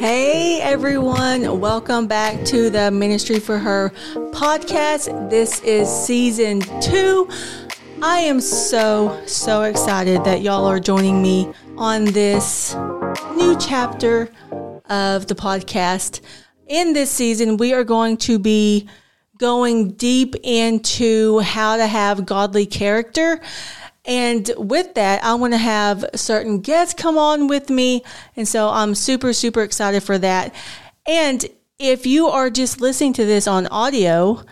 Hey everyone, welcome back to the Ministry for Her podcast. This is season two. I am so, so excited that y'all are joining me on this new chapter of the podcast. In this season, we are going to be going deep into how to have godly character and with that, I want to have certain guests come on with me. And so I'm super, super excited for that. And if you are just listening to this on audio,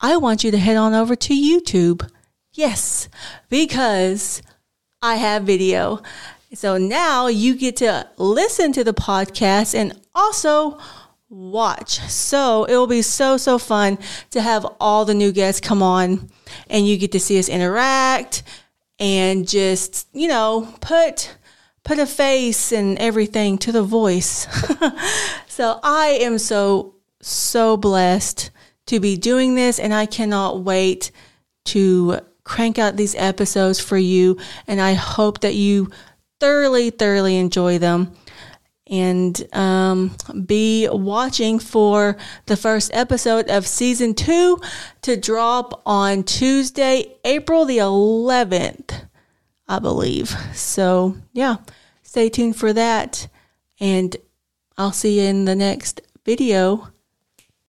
I want you to head on over to YouTube. Yes, because I have video. So now you get to listen to the podcast and also watch. So it will be so, so fun to have all the new guests come on and you get to see us interact and just, you know, put put a face and everything to the voice. so I am so so blessed to be doing this and I cannot wait to crank out these episodes for you and I hope that you thoroughly thoroughly enjoy them and um, be watching for the first episode of season two to drop on Tuesday, April the 11th, I believe. So, yeah, stay tuned for that. And I'll see you in the next video.